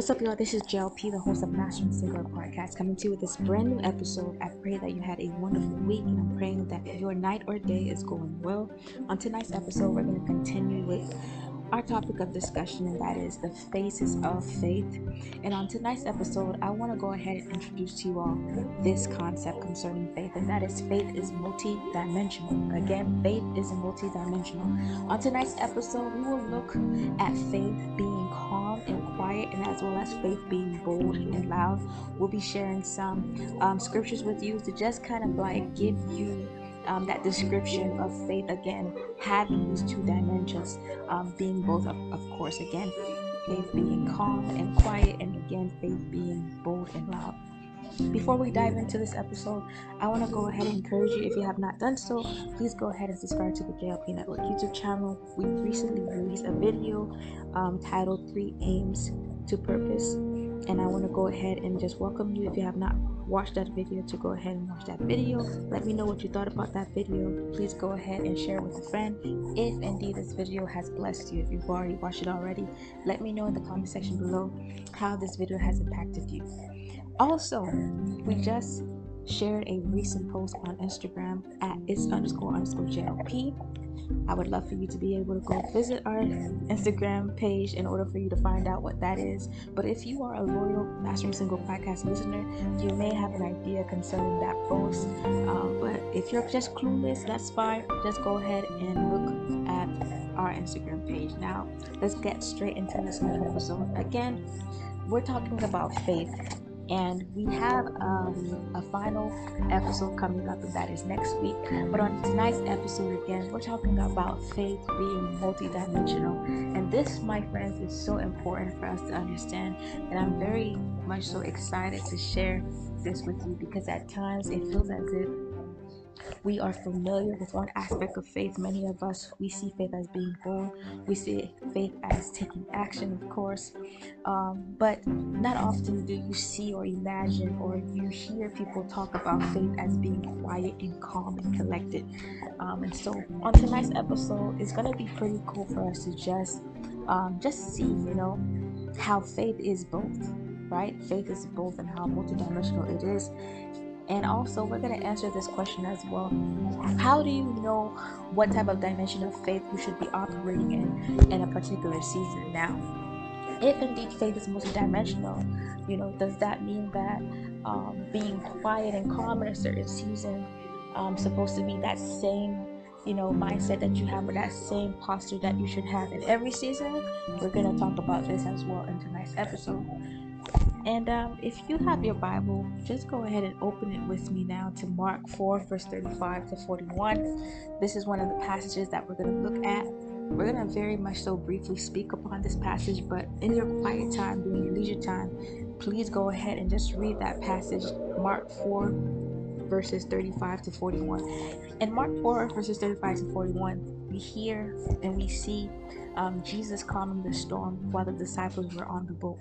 What's up, y'all? This is JLP, the host of Mastering Singular Podcast, coming to you with this brand new episode. I pray that you had a wonderful week, and I'm praying that your night or day is going well. On tonight's episode, we're going to continue with our topic of discussion, and that is the faces of faith. And on tonight's episode, I want to go ahead and introduce to you all this concept concerning faith, and that is faith is multi-dimensional. Again, faith is multi-dimensional. On tonight's episode, we will look at faith being calm and quiet, and as well as faith being bold and loud. We'll be sharing some um, scriptures with you to just kind of like give you um, that description of faith again, having these two dimensions, being both, of, of course, again, faith being calm and quiet, and again, faith being bold and loud. Before we dive into this episode, I want to go ahead and encourage you, if you have not done so, please go ahead and subscribe to the JLP Network YouTube channel. We recently released a video um, titled Three Aims to Purpose and I want to go ahead and just welcome you if you have not watched that video to go ahead and watch that video. Let me know what you thought about that video. Please go ahead and share it with a friend. If indeed this video has blessed you, if you've already watched it already, let me know in the comment section below how this video has impacted you. Also, we just shared a recent post on Instagram at it's underscore underscore JLP I would love for you to be able to go visit our Instagram page in order for you to find out what that is. But if you are a loyal Mastering Single podcast listener, you may have an idea concerning that post. Um, but if you're just clueless, that's fine. Just go ahead and look at our Instagram page. Now, let's get straight into this episode. Again, we're talking about faith and we have um, a final episode coming up that is next week. But on tonight's episode again we're talking about faith being multidimensional. And this my friends is so important for us to understand. And i'm very much so excited to share this with you because at times it feels as if we are familiar with one aspect of faith. Many of us, we see faith as being born, we see faith as taking action, of course. Um, but not often do you see or imagine or you hear people talk about faith as being quiet and calm and collected. Um, and so on tonight's episode, it's going to be pretty cool for us to just um, just see, you know, how faith is both, right? Faith is both and how multidimensional it is and also, we're going to answer this question as well. How do you know what type of dimension of faith you should be operating in in a particular season? Now, if indeed faith is multidimensional, you know, does that mean that um, being quiet and calm in a certain season um, supposed to be that same you know mindset that you have or that same posture that you should have in every season we're going to talk about this as well in tonight's episode and um, if you have your Bible, just go ahead and open it with me now to Mark 4, verse 35 to 41. This is one of the passages that we're going to look at. We're going to very much so briefly speak upon this passage, but in your quiet time, during your leisure time, please go ahead and just read that passage, Mark 4, verses 35 to 41. In Mark 4, verses 35 to 41, we hear and we see um, Jesus calming the storm while the disciples were on the boat.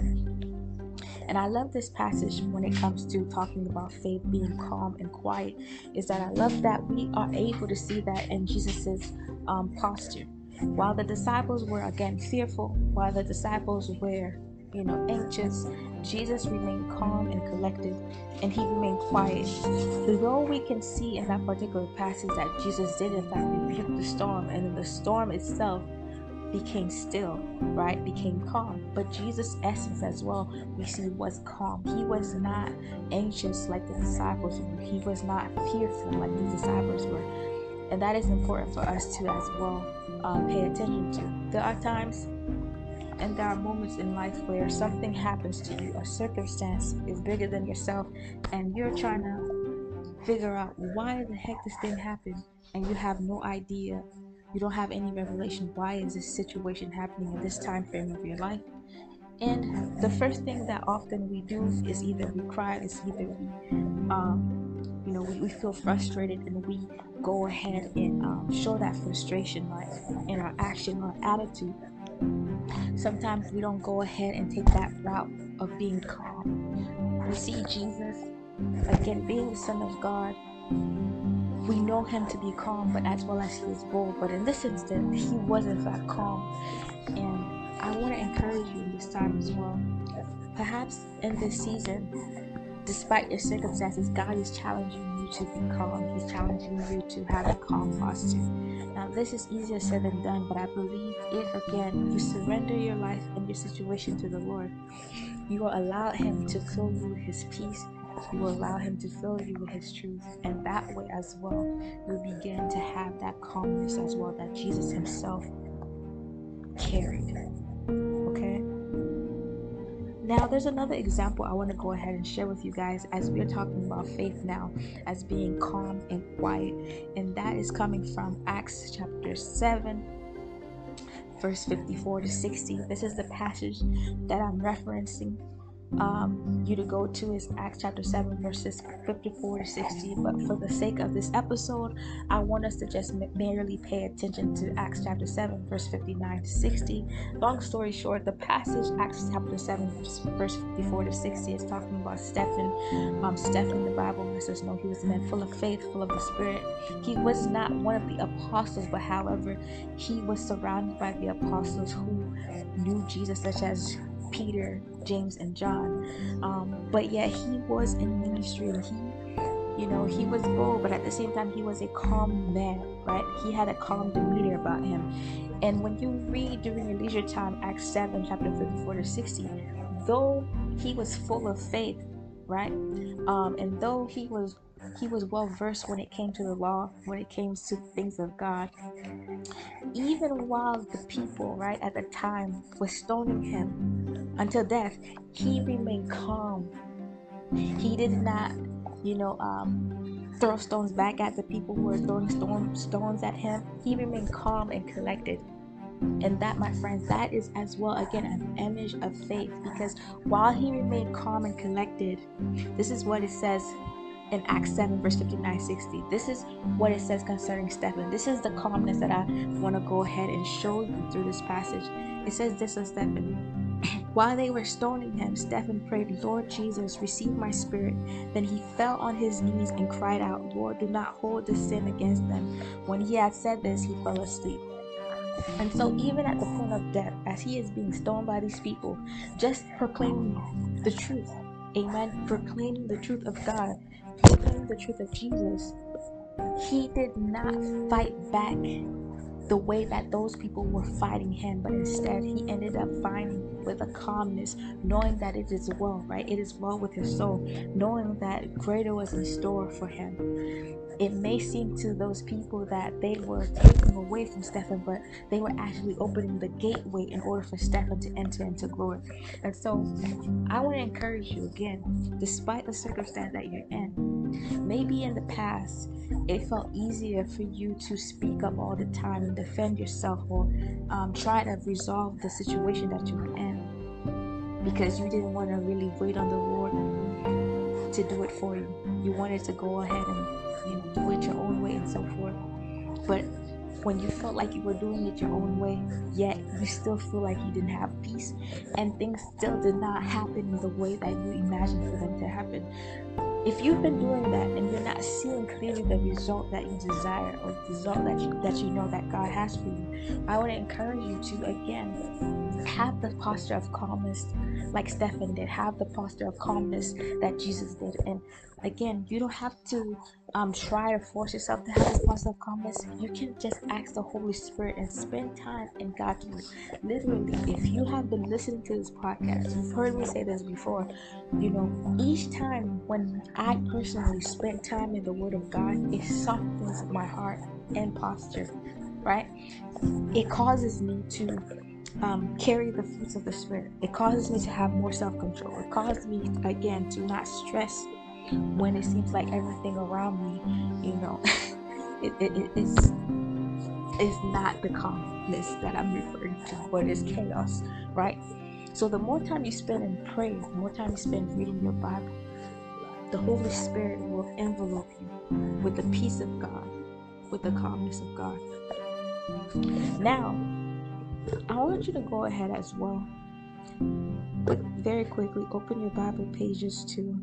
And I love this passage when it comes to talking about faith being calm and quiet, is that I love that we are able to see that in Jesus's um, posture. While the disciples were again fearful, while the disciples were you know, anxious, Jesus remained calm and collected, and he remained quiet. Though we can see in that particular passage that Jesus did, in fact, rebuke the storm, and the storm itself became still, right? Became calm. But Jesus' essence as well, we see was calm. He was not anxious like the disciples were. He was not fearful like the disciples were. And that is important for us to as well uh, pay attention to. There are times and there are moments in life where something happens to you, a circumstance is bigger than yourself, and you're trying to figure out why the heck this thing happened, and you have no idea you don't have any revelation why is this situation happening in this time frame of your life. And the first thing that often we do is either we cry is either we um, you know we, we feel frustrated and we go ahead and um, show that frustration like in our action or attitude. Sometimes we don't go ahead and take that route of being calm. We see jesus again being the son of god we know him to be calm, but as well as he is bold. But in this instance, he was in fact calm. And I want to encourage you this time as well. Perhaps in this season, despite your circumstances, God is challenging you to be calm. He's challenging you to have a calm posture. Now, this is easier said than done, but I believe if again you surrender your life and your situation to the Lord, you will allow Him to fill you with His peace. You will allow Him to fill you with His truth, and that way as well, you'll begin to have that calmness as well that Jesus Himself carried. Okay? Now, there's another example I want to go ahead and share with you guys as we're talking about faith now as being calm and quiet, and that is coming from Acts chapter 7, verse 54 to 60. This is the passage that I'm referencing um, you to go to is Acts chapter 7, verses 54 to 60. But for the sake of this episode, I want us to just merely pay attention to Acts chapter 7, verse 59 to 60. Long story short, the passage, Acts chapter 7, verse 54 to 60, is talking about Stephen. Um, Stephen, the Bible lets us know he was a man full of faith, full of the Spirit. He was not one of the apostles, but however, he was surrounded by the apostles who knew Jesus, such as Peter, James, and John. Um, but yet he was in ministry. And he you know he was bold but at the same time he was a calm man right? He had a calm demeanor about him. And when you read during your leisure time acts 7 chapter 54 to 60 though he was full of faith right? Um, and though he was he was well versed when it came to the law when it came to things of god even while the people right at the time were stoning him until death he remained calm he did not you know um, throw stones back at the people who were throwing stone, stones at him he remained calm and collected and that my friends that is as well again an image of faith because while he remained calm and collected this is what it says in Acts 7, verse 59 60. This is what it says concerning Stephen. This is the calmness that I want to go ahead and show you through this passage. It says this of Stephen. While they were stoning him, Stephen prayed, Lord Jesus, receive my spirit. Then he fell on his knees and cried out, Lord, do not hold this sin against them. When he had said this, he fell asleep. And so, even at the point of death, as he is being stoned by these people, just proclaiming the truth, amen, proclaiming the truth of God, proclaiming the truth of Jesus, he did not fight back the way that those people were fighting him, but instead he ended up fighting with a calmness, knowing that it is well, right? It is well with his soul, knowing that greater was in store for him it may seem to those people that they were taking away from Stefan, but they were actually opening the gateway in order for Stefan to enter into glory. And so I want to encourage you again, despite the circumstance that you're in, maybe in the past it felt easier for you to speak up all the time and defend yourself or um, try to resolve the situation that you were in because you didn't want to really wait on the Lord to do it for you. You wanted to go ahead and you know, do it your own way and so forth. But when you felt like you were doing it your own way, yet you still feel like you didn't have peace, and things still did not happen in the way that you imagined for them to happen. If you've been doing that and you're not seeing clearly the result that you desire or the result that you, that you know that God has for you, I would encourage you to again have the posture of calmness like Stephen did, have the posture of calmness that Jesus did, and again, you don't have to um, try to force yourself to have this positive calmness. You can just ask the Holy Spirit and spend time in God's Word. Literally, if you have been listening to this podcast, you've heard me say this before. You know, each time when I personally spent time in the Word of God, it softens my heart and posture. Right? It causes me to um, carry the fruits of the Spirit. It causes me to have more self control. It causes me, again, to not stress when it seems like everything around me, you know, it, it, it, it's it's not the calmness that I'm referring to, but it's chaos, right? So the more time you spend in prayer, the more time you spend reading your Bible, the Holy Spirit will envelope you with the peace of God, with the calmness of God. Now, I want you to go ahead as well. But very quickly, open your Bible pages to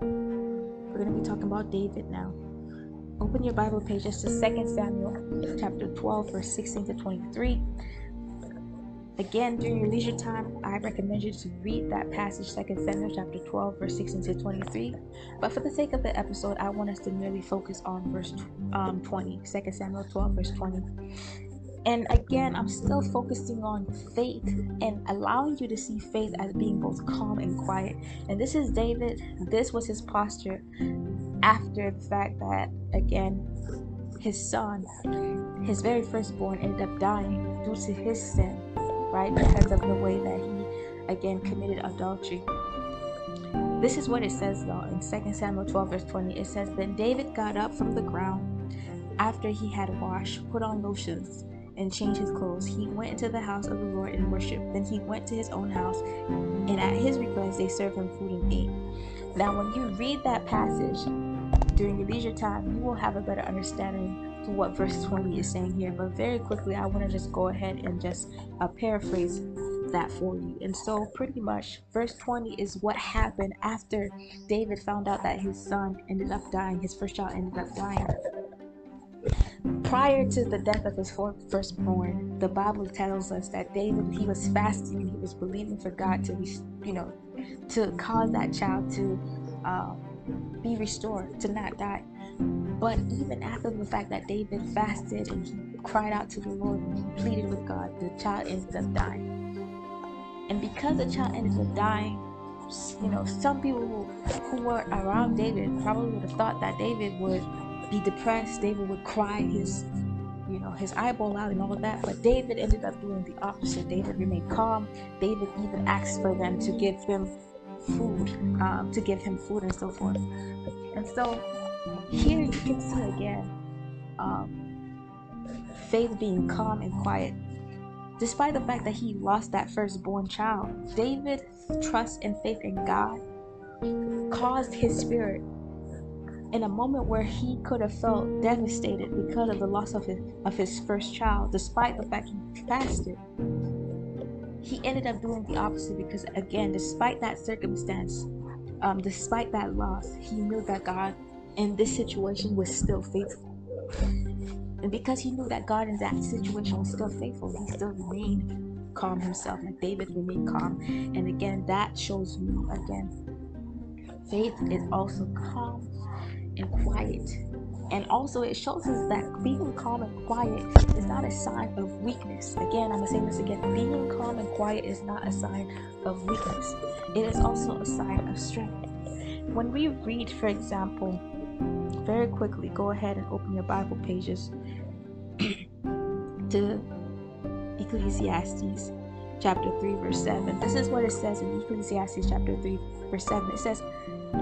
we're going to be talking about David now. Open your Bible pages to 2 Samuel chapter 12, verse 16 to 23. Again, during your leisure time, I recommend you to read that passage, 2 Samuel chapter 12, verse 16 to 23. But for the sake of the episode, I want us to merely focus on verse um, 20, 2 Samuel 12, verse 20. And again, I'm still focusing on faith and allowing you to see faith as being both calm and quiet. And this is David. This was his posture after the fact that, again, his son, his very firstborn, ended up dying due to his sin right? Because of the way that he again committed adultery. This is what it says though in 2 Samuel 12, verse 20. It says, Then David got up from the ground after he had washed, put on lotions, and changed his clothes. He went into the house of the Lord and worshiped. Then he went to his own house, and at his request they served him food and ate. Now, when you read that passage during your leisure time, you will have a better understanding to what verse 20 is saying here, but very quickly, I want to just go ahead and just uh, paraphrase that for you. And so, pretty much, verse 20 is what happened after David found out that his son ended up dying, his first child ended up dying. Prior to the death of his firstborn, the Bible tells us that David he was fasting, he was believing for God to, you know, to cause that child to uh, be restored, to not die. But even after the fact that David fasted and he cried out to the Lord and he pleaded with God, the child ended up dying. And because the child ended up dying, you know, some people who, who were around David probably would have thought that David would be depressed, David would cry his you know his eyeball out and all of that. But david ended up doing the opposite. David remained calm. David even asked for them to give him food um, to give him food and so forth. And so here you can see again um, faith being calm and quiet. Despite the fact that he lost that firstborn child, David's trust and faith in God caused his spirit in a moment where he could have felt devastated because of the loss of his, of his first child, despite the fact he fasted. He ended up doing the opposite because, again, despite that circumstance, um, despite that loss, he knew that God in this situation was still faithful. And because he knew that God in that situation was still faithful, he still remained calm himself. Like David remained calm. And again, that shows me again, faith is also calm and quiet. And also, it shows us that being calm and quiet is not a sign of weakness. Again, I'm to say this again. Being calm and quiet is not a sign of weakness, it is also a sign of strength. When we read, for example, very quickly go ahead and open your Bible pages to Ecclesiastes chapter 3, verse 7. This is what it says in Ecclesiastes chapter 3, verse 7. It says,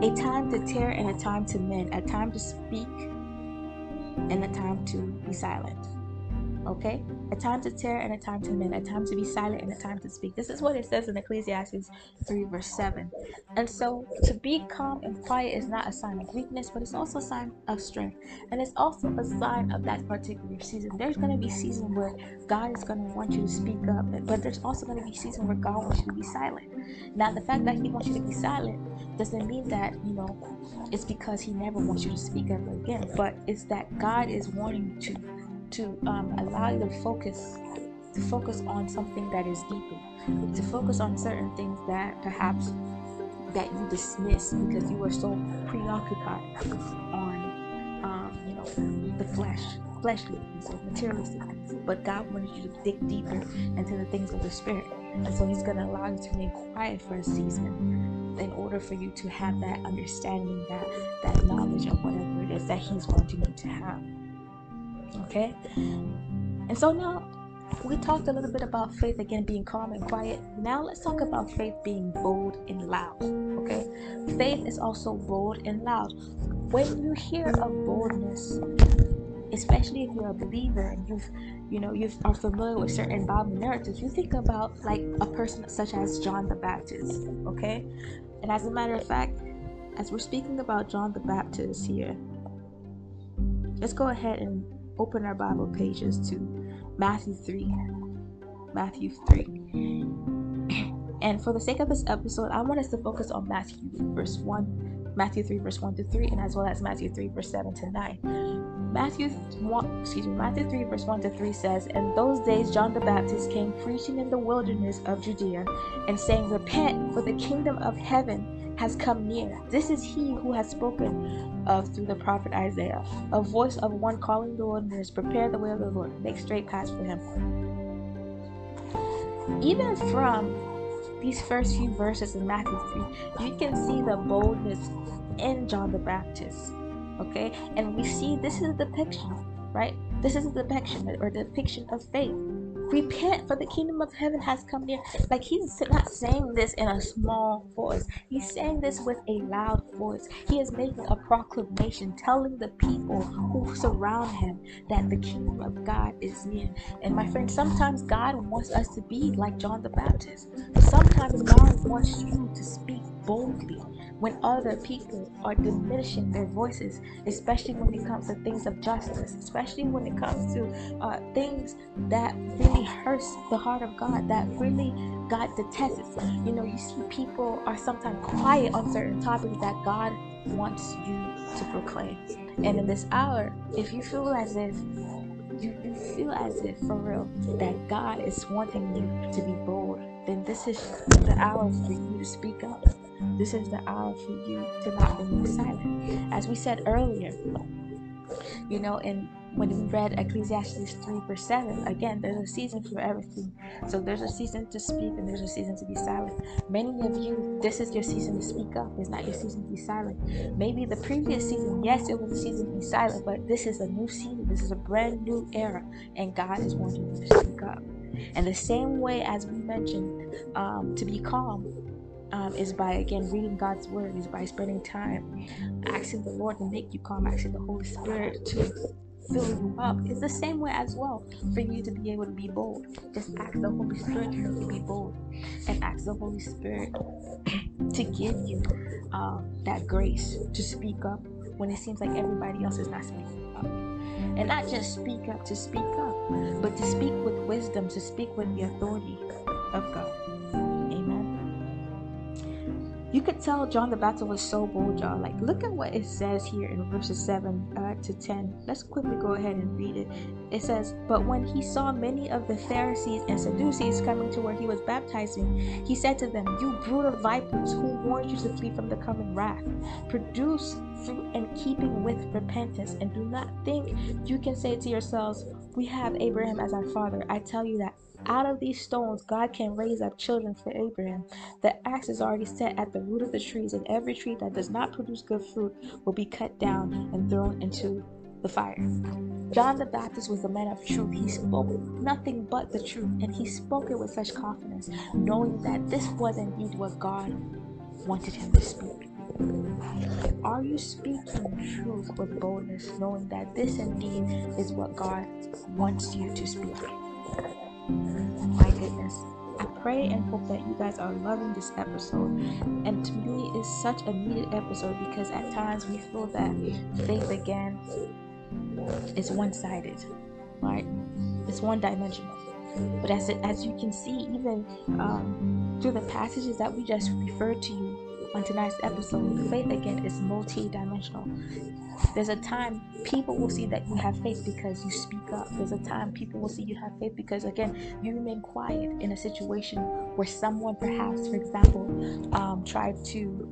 A time to tear and a time to mend, a time to speak and a time to be silent. Okay? A time to tear and a time to mend, a time to be silent and a time to speak. This is what it says in Ecclesiastes 3, verse 7. And so to be calm and quiet is not a sign of weakness, but it's also a sign of strength. And it's also a sign of that particular season. There's going to be season where God is going to want you to speak up, but there's also going to be season where God wants you to be silent. Now, the fact that He wants you to be silent doesn't mean that, you know, it's because He never wants you to speak ever again, but it's that God is wanting you to to um, allow you to focus to focus on something that is deeper to focus on certain things that perhaps that you dismiss because you are so preoccupied on um, you know the flesh fleshly things or materialistic things. But god wanted you to dig deeper into the things of the spirit. And so he's going to allow you to remain quiet for a season in order for you to have that understanding that that knowledge of whatever it is that he's wanting you to have Okay? And so now we talked a little bit about faith again being calm and quiet. Now let's talk about faith being bold and loud. Okay? Faith is also bold and loud. When you hear of boldness, especially if you're a believer and you've you know you are familiar with certain Bible narratives, you think about like a person such as John the Baptist. Okay? And as a matter of fact, as we're speaking about John the Baptist here, let's go ahead and open our Bible pages to Matthew 3. Matthew 3. And for the sake of this episode, I want us to focus on Matthew verse 1 Matthew 3 verse 1 to 3, and as well as Matthew 3 verse 7 to 9. Matthew 1, excuse me, Matthew 3 verse 1 to 3 says, In those days John the Baptist came preaching in the wilderness of Judea and saying, Repent, for the kingdom of heaven has come near. This is he who has spoken of through the prophet Isaiah, a voice of one calling the wilderness, prepare the way of the Lord, make straight paths for him. Even from these first few verses in Matthew 3, you can see the boldness in John the Baptist. Okay? And we see this is a depiction, right? This is a depiction or depiction of faith. Repent, for the kingdom of heaven has come near. Like he's not saying this in a small voice. He's saying this with a loud voice. He is making a proclamation, telling the people who surround him that the kingdom of God is near. And my friend, sometimes God wants us to be like John the Baptist. Sometimes God wants you to speak boldly when other people are diminishing their voices, especially when it comes to things of justice, especially when it comes to uh, things that really hurts the heart of God, that really God detests. You know, you see people are sometimes quiet on certain topics that God wants you to proclaim. And in this hour, if you feel as if you, you feel as if for real that God is wanting you to be bold, then this is the hour for you to speak up. This is the hour for you to not remain silent. As we said earlier, you know, and when we read Ecclesiastes 3 verse 7, again, there's a season for everything. So there's a season to speak and there's a season to be silent. Many of you, this is your season to speak up. It's not your season to be silent. Maybe the previous season, yes, it was a season to be silent, but this is a new season. This is a brand new era, and God is wanting you to speak up. And the same way as we mentioned, um, to be calm, um, is by again reading God's word, is by spending time asking the Lord to make you calm, asking the Holy Spirit to fill you up. It's the same way as well for you to be able to be bold. Just ask the Holy Spirit to be bold and ask the Holy Spirit to give you um, that grace to speak up when it seems like everybody else is not speaking up. And not just speak up to speak up, but to speak with wisdom, to speak with the authority of God. You could tell John the Baptist was so bold, y'all. Like, look at what it says here in verses 7 uh, to 10. Let's quickly go ahead and read it. It says, But when he saw many of the Pharisees and Sadducees coming to where he was baptizing, he said to them, You brood of vipers, who warned you to flee from the coming wrath? Produce fruit in keeping with repentance, and do not think you can say to yourselves, We have Abraham as our father. I tell you that out of these stones, God can raise up children for Abraham. The axe is already set at the root of the trees, and every tree that does not produce good fruit will be cut down and thrown into the fire. John the Baptist was a man of truth. He spoke nothing but the truth, and he spoke it with such confidence, knowing that this was indeed what God wanted him to speak. Are you speaking truth with boldness, knowing that this indeed is what God wants you to speak? My goodness. I pray and hope that you guys are loving this episode. And to me, it's such a needed episode because at times we feel that faith again is one sided, right? It's one dimensional. But as, it, as you can see, even um, through the passages that we just referred to you on tonight's episode, faith again is multi dimensional. There's a time people will see that you have faith because you speak up. There's a time people will see you have faith because, again, you remain quiet in a situation where someone, perhaps, for example, um, tried to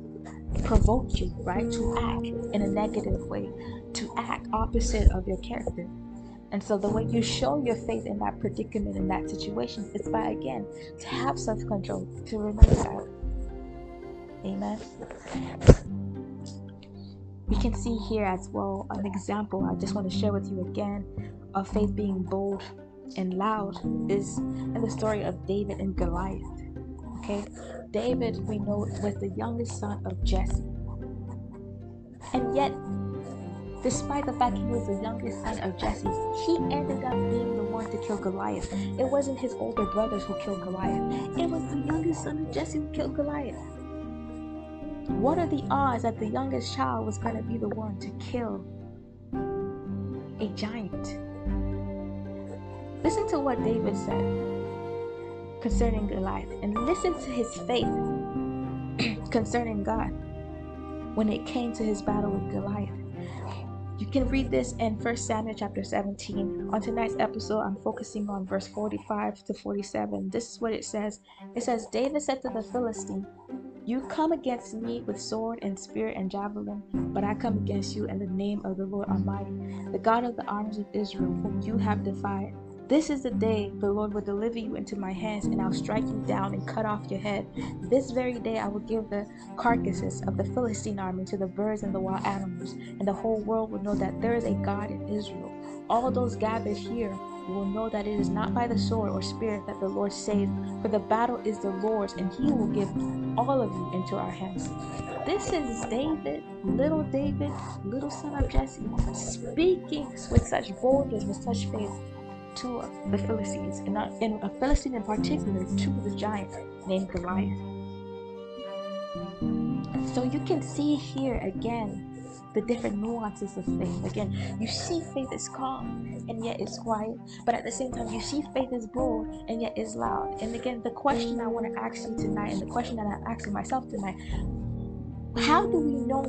provoke you, right? To act in a negative way, to act opposite of your character. And so the way you show your faith in that predicament, in that situation, is by, again, to have self control, to remember that. Amen. We can see here as well an example I just want to share with you again of faith being bold and loud is in the story of David and Goliath. Okay, David, we know, was the youngest son of Jesse. And yet, despite the fact he was the youngest son of Jesse, he ended up being the one to kill Goliath. It wasn't his older brothers who killed Goliath, it was the youngest son of Jesse who killed Goliath. What are the odds that the youngest child was going to be the one to kill a giant? Listen to what David said concerning Goliath and listen to his faith concerning God. when it came to his battle with Goliath. You can read this in 1 Samuel chapter 17. On tonight's episode, I'm focusing on verse 45 to 47. This is what it says. It says, David said to the Philistine, You come against me with sword and spear and javelin, but I come against you in the name of the Lord Almighty, the God of the armies of Israel, whom you have defied. This is the day the Lord will deliver you into my hands, and I'll strike you down and cut off your head. This very day I will give the carcasses of the Philistine army to the birds and the wild animals, and the whole world will know that there is a God in Israel. All those gathered here will know that it is not by the sword or spear that the Lord saves, for the battle is the Lord's, and he will give all of you into our hands. This is David, little David, little son of Jesse, speaking with such boldness, with such faith to the Philistines, and uh, not in a Philistine in particular, to the giant named Goliath. So you can see here again the different nuances of faith. Again, you see faith is calm and yet it's quiet, but at the same time, you see faith is bold and yet it's loud. And again, the question I want to ask you tonight, and the question that I'm asking myself tonight how do we know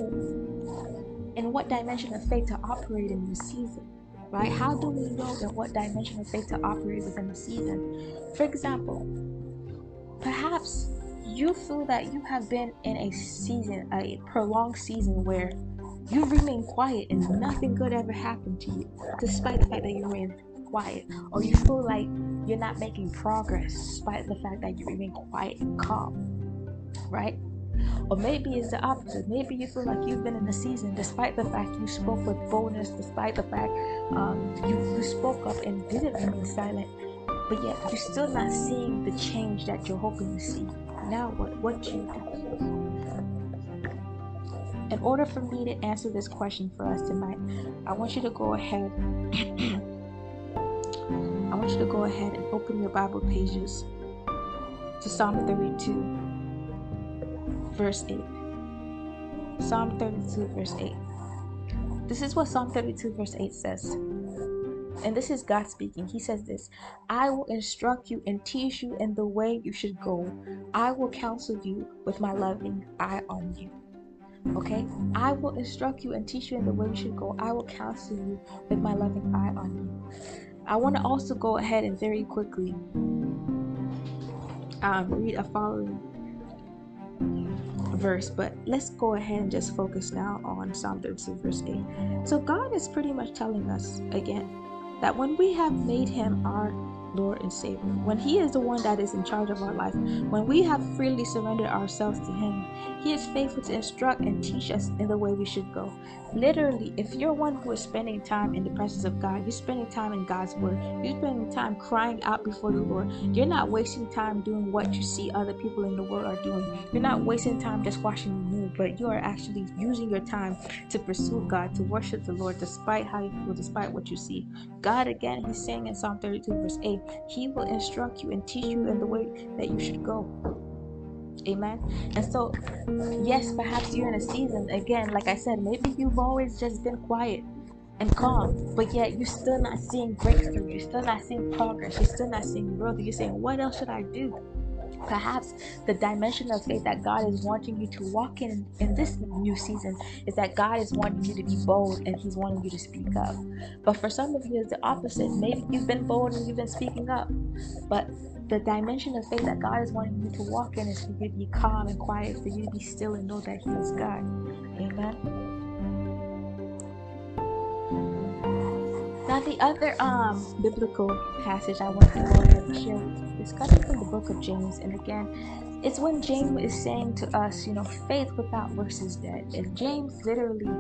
in what dimension of faith to operate in this season? right? How do we know in what dimension of faith to operate within the season? For example, perhaps you feel that you have been in a season, a prolonged season where you remain quiet and nothing good ever happened to you, despite the fact that you remain quiet, or you feel like you're not making progress despite the fact that you remain quiet and calm, right? Or maybe it's the opposite. Maybe you feel like you've been in a season despite the fact you spoke with boldness, despite the fact um, you, you spoke up and didn't remain silent, but yet you're still not seeing the change that you're hoping to see. Now what? What you do? In order for me to answer this question for us tonight, I want you to go ahead. I want you to go ahead and open your Bible pages to Psalm 32 verse 8. Psalm 32, verse 8. This is what Psalm 32, verse 8 says. And this is God speaking. He says this I will instruct you and teach you in the way you should go. I will counsel you with my loving eye on you. Okay? I will instruct you and teach you in the way you should go. I will counsel you with my loving eye on you. I want to also go ahead and very quickly um, read a following verse, but let's go ahead and just focus now on Psalm 32, verse 8. So, God is pretty much telling us again that when we have made Him our Lord and Savior, when He is the one that is in charge of our life, when we have freely surrendered ourselves to Him, He is faithful to instruct and teach us in the way we should go. Literally, if you're one who is spending time in the presence of God, you're spending time in God's Word, you're spending time crying out before the Lord, you're not wasting time doing what you see other people in the world are doing. You're not wasting time just watching the news, but you are actually using your time to pursue God, to worship the Lord despite how you feel, despite what you see. God, again, He's saying in Psalm 32, verse 8, He will instruct you and teach you in the way that you should go. Amen. And so, yes, perhaps you're in a season, again, like I said, maybe you've always just been quiet and calm, but yet you're still not seeing breakthrough. You're still not seeing progress. You're still not seeing growth. You're saying, What else should I do? Perhaps the dimension of faith that God is wanting you to walk in in this new season is that God is wanting you to be bold and He's wanting you to speak up. But for some of you, it's the opposite. Maybe you've been bold and you've been speaking up, but the dimension of faith that God is wanting you to walk in is for you to be calm and quiet, for you to be still and know that He is God. Amen. Now the other um biblical passage I want to go ahead and share with is coming from the book of James, and again, it's when James is saying to us, you know, faith without works is dead. And James literally,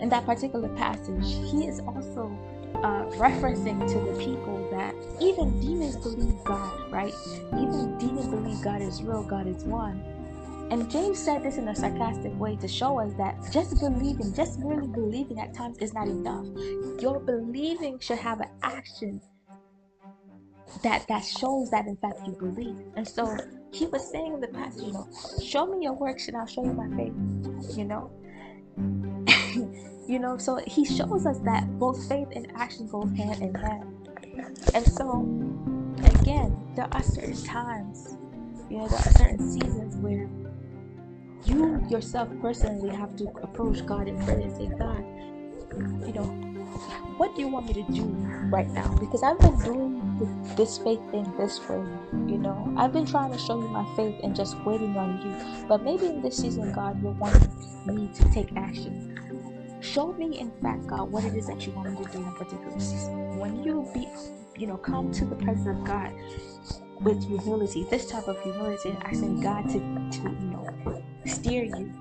in that particular passage, he is also uh, referencing to the people that even demons believe God, right? Even demons believe God is real, God is one. And James said this in a sarcastic way to show us that just believing, just merely believing at times is not enough. Your believing should have an action that that shows that in fact you believe. And so he was saying in the passage, you know, show me your works and I'll show you my faith. You know. You know, so he shows us that both faith and action go hand in hand. And so, again, there are certain times, you know, there are certain seasons where you yourself personally have to approach God in prayer and say, God, you know, what do you want me to do right now? Because I've been doing this faith thing this way, you know. I've been trying to show you my faith and just waiting on you. But maybe in this season, God, you're wanting me to take action. Show me, in fact, God, what it is that you want me to do in a particular season. When you be, you know, come to the presence of God with humility, this type of humility, asking God to, to you know, steer you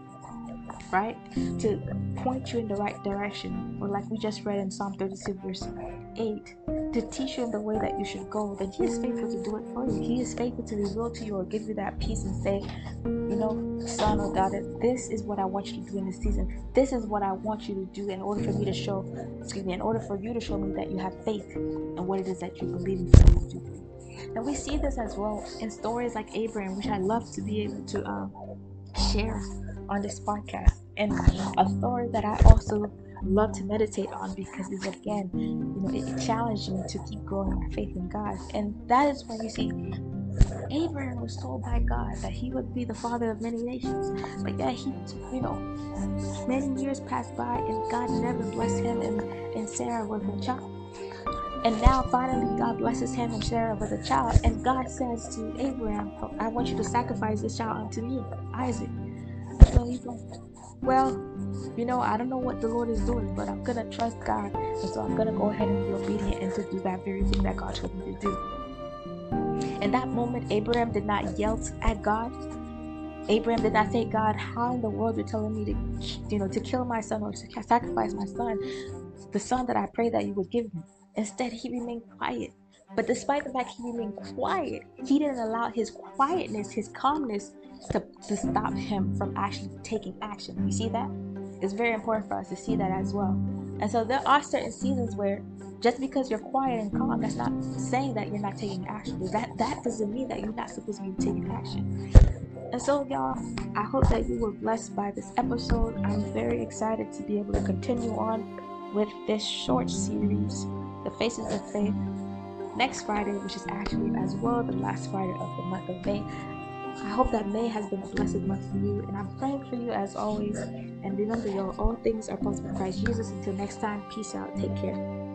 right? To point you in the right direction. Or like we just read in Psalm 32, verse 8, to teach you in the way that you should go, then He is faithful to do it for you. He is faithful to reveal to you or give you that peace and say, you know, son or daughter, this is what I want you to do in this season. This is what I want you to do in order for me to show, excuse me, in order for you to show me that you have faith in what it is that you believe in for to do. And we see this as well in stories like Abraham, which I love to be able to um, share on this podcast. And a story that I also love to meditate on because it's again, you know, it, challenged me to keep growing my faith in God. And that is when you see Abraham was told by God that he would be the father of many nations. But yeah, he, you know, many years passed by and God never blessed him and, and Sarah with a child. And now finally God blesses him and Sarah with a child. And God says to Abraham, oh, I want you to sacrifice this child unto me, Isaac. So he's like, well, you know, I don't know what the Lord is doing, but I'm gonna trust God, and so I'm gonna go ahead and be obedient and to do that very thing that God told me to do. In that moment, Abraham did not yell at God. Abraham did not say, God, how in the world you're telling me to, you know, to kill my son or to sacrifice my son, the son that I pray that you would give me. Instead, he remained quiet. But despite the fact he remained quiet, he didn't allow his quietness, his calmness, to, to stop him from actually taking action. You see that? It's very important for us to see that as well. And so there are certain seasons where just because you're quiet and calm, that's not saying that you're not taking action. That that doesn't mean that you're not supposed to be taking action. And so, y'all, I hope that you were blessed by this episode. I'm very excited to be able to continue on with this short series, The Faces of Faith, next Friday, which is actually as well the last Friday of the month of May. I hope that May has been a blessed month for you, and I'm praying for you as always. And remember, y'all, all things are possible in Christ Jesus. Until next time, peace out. Take care.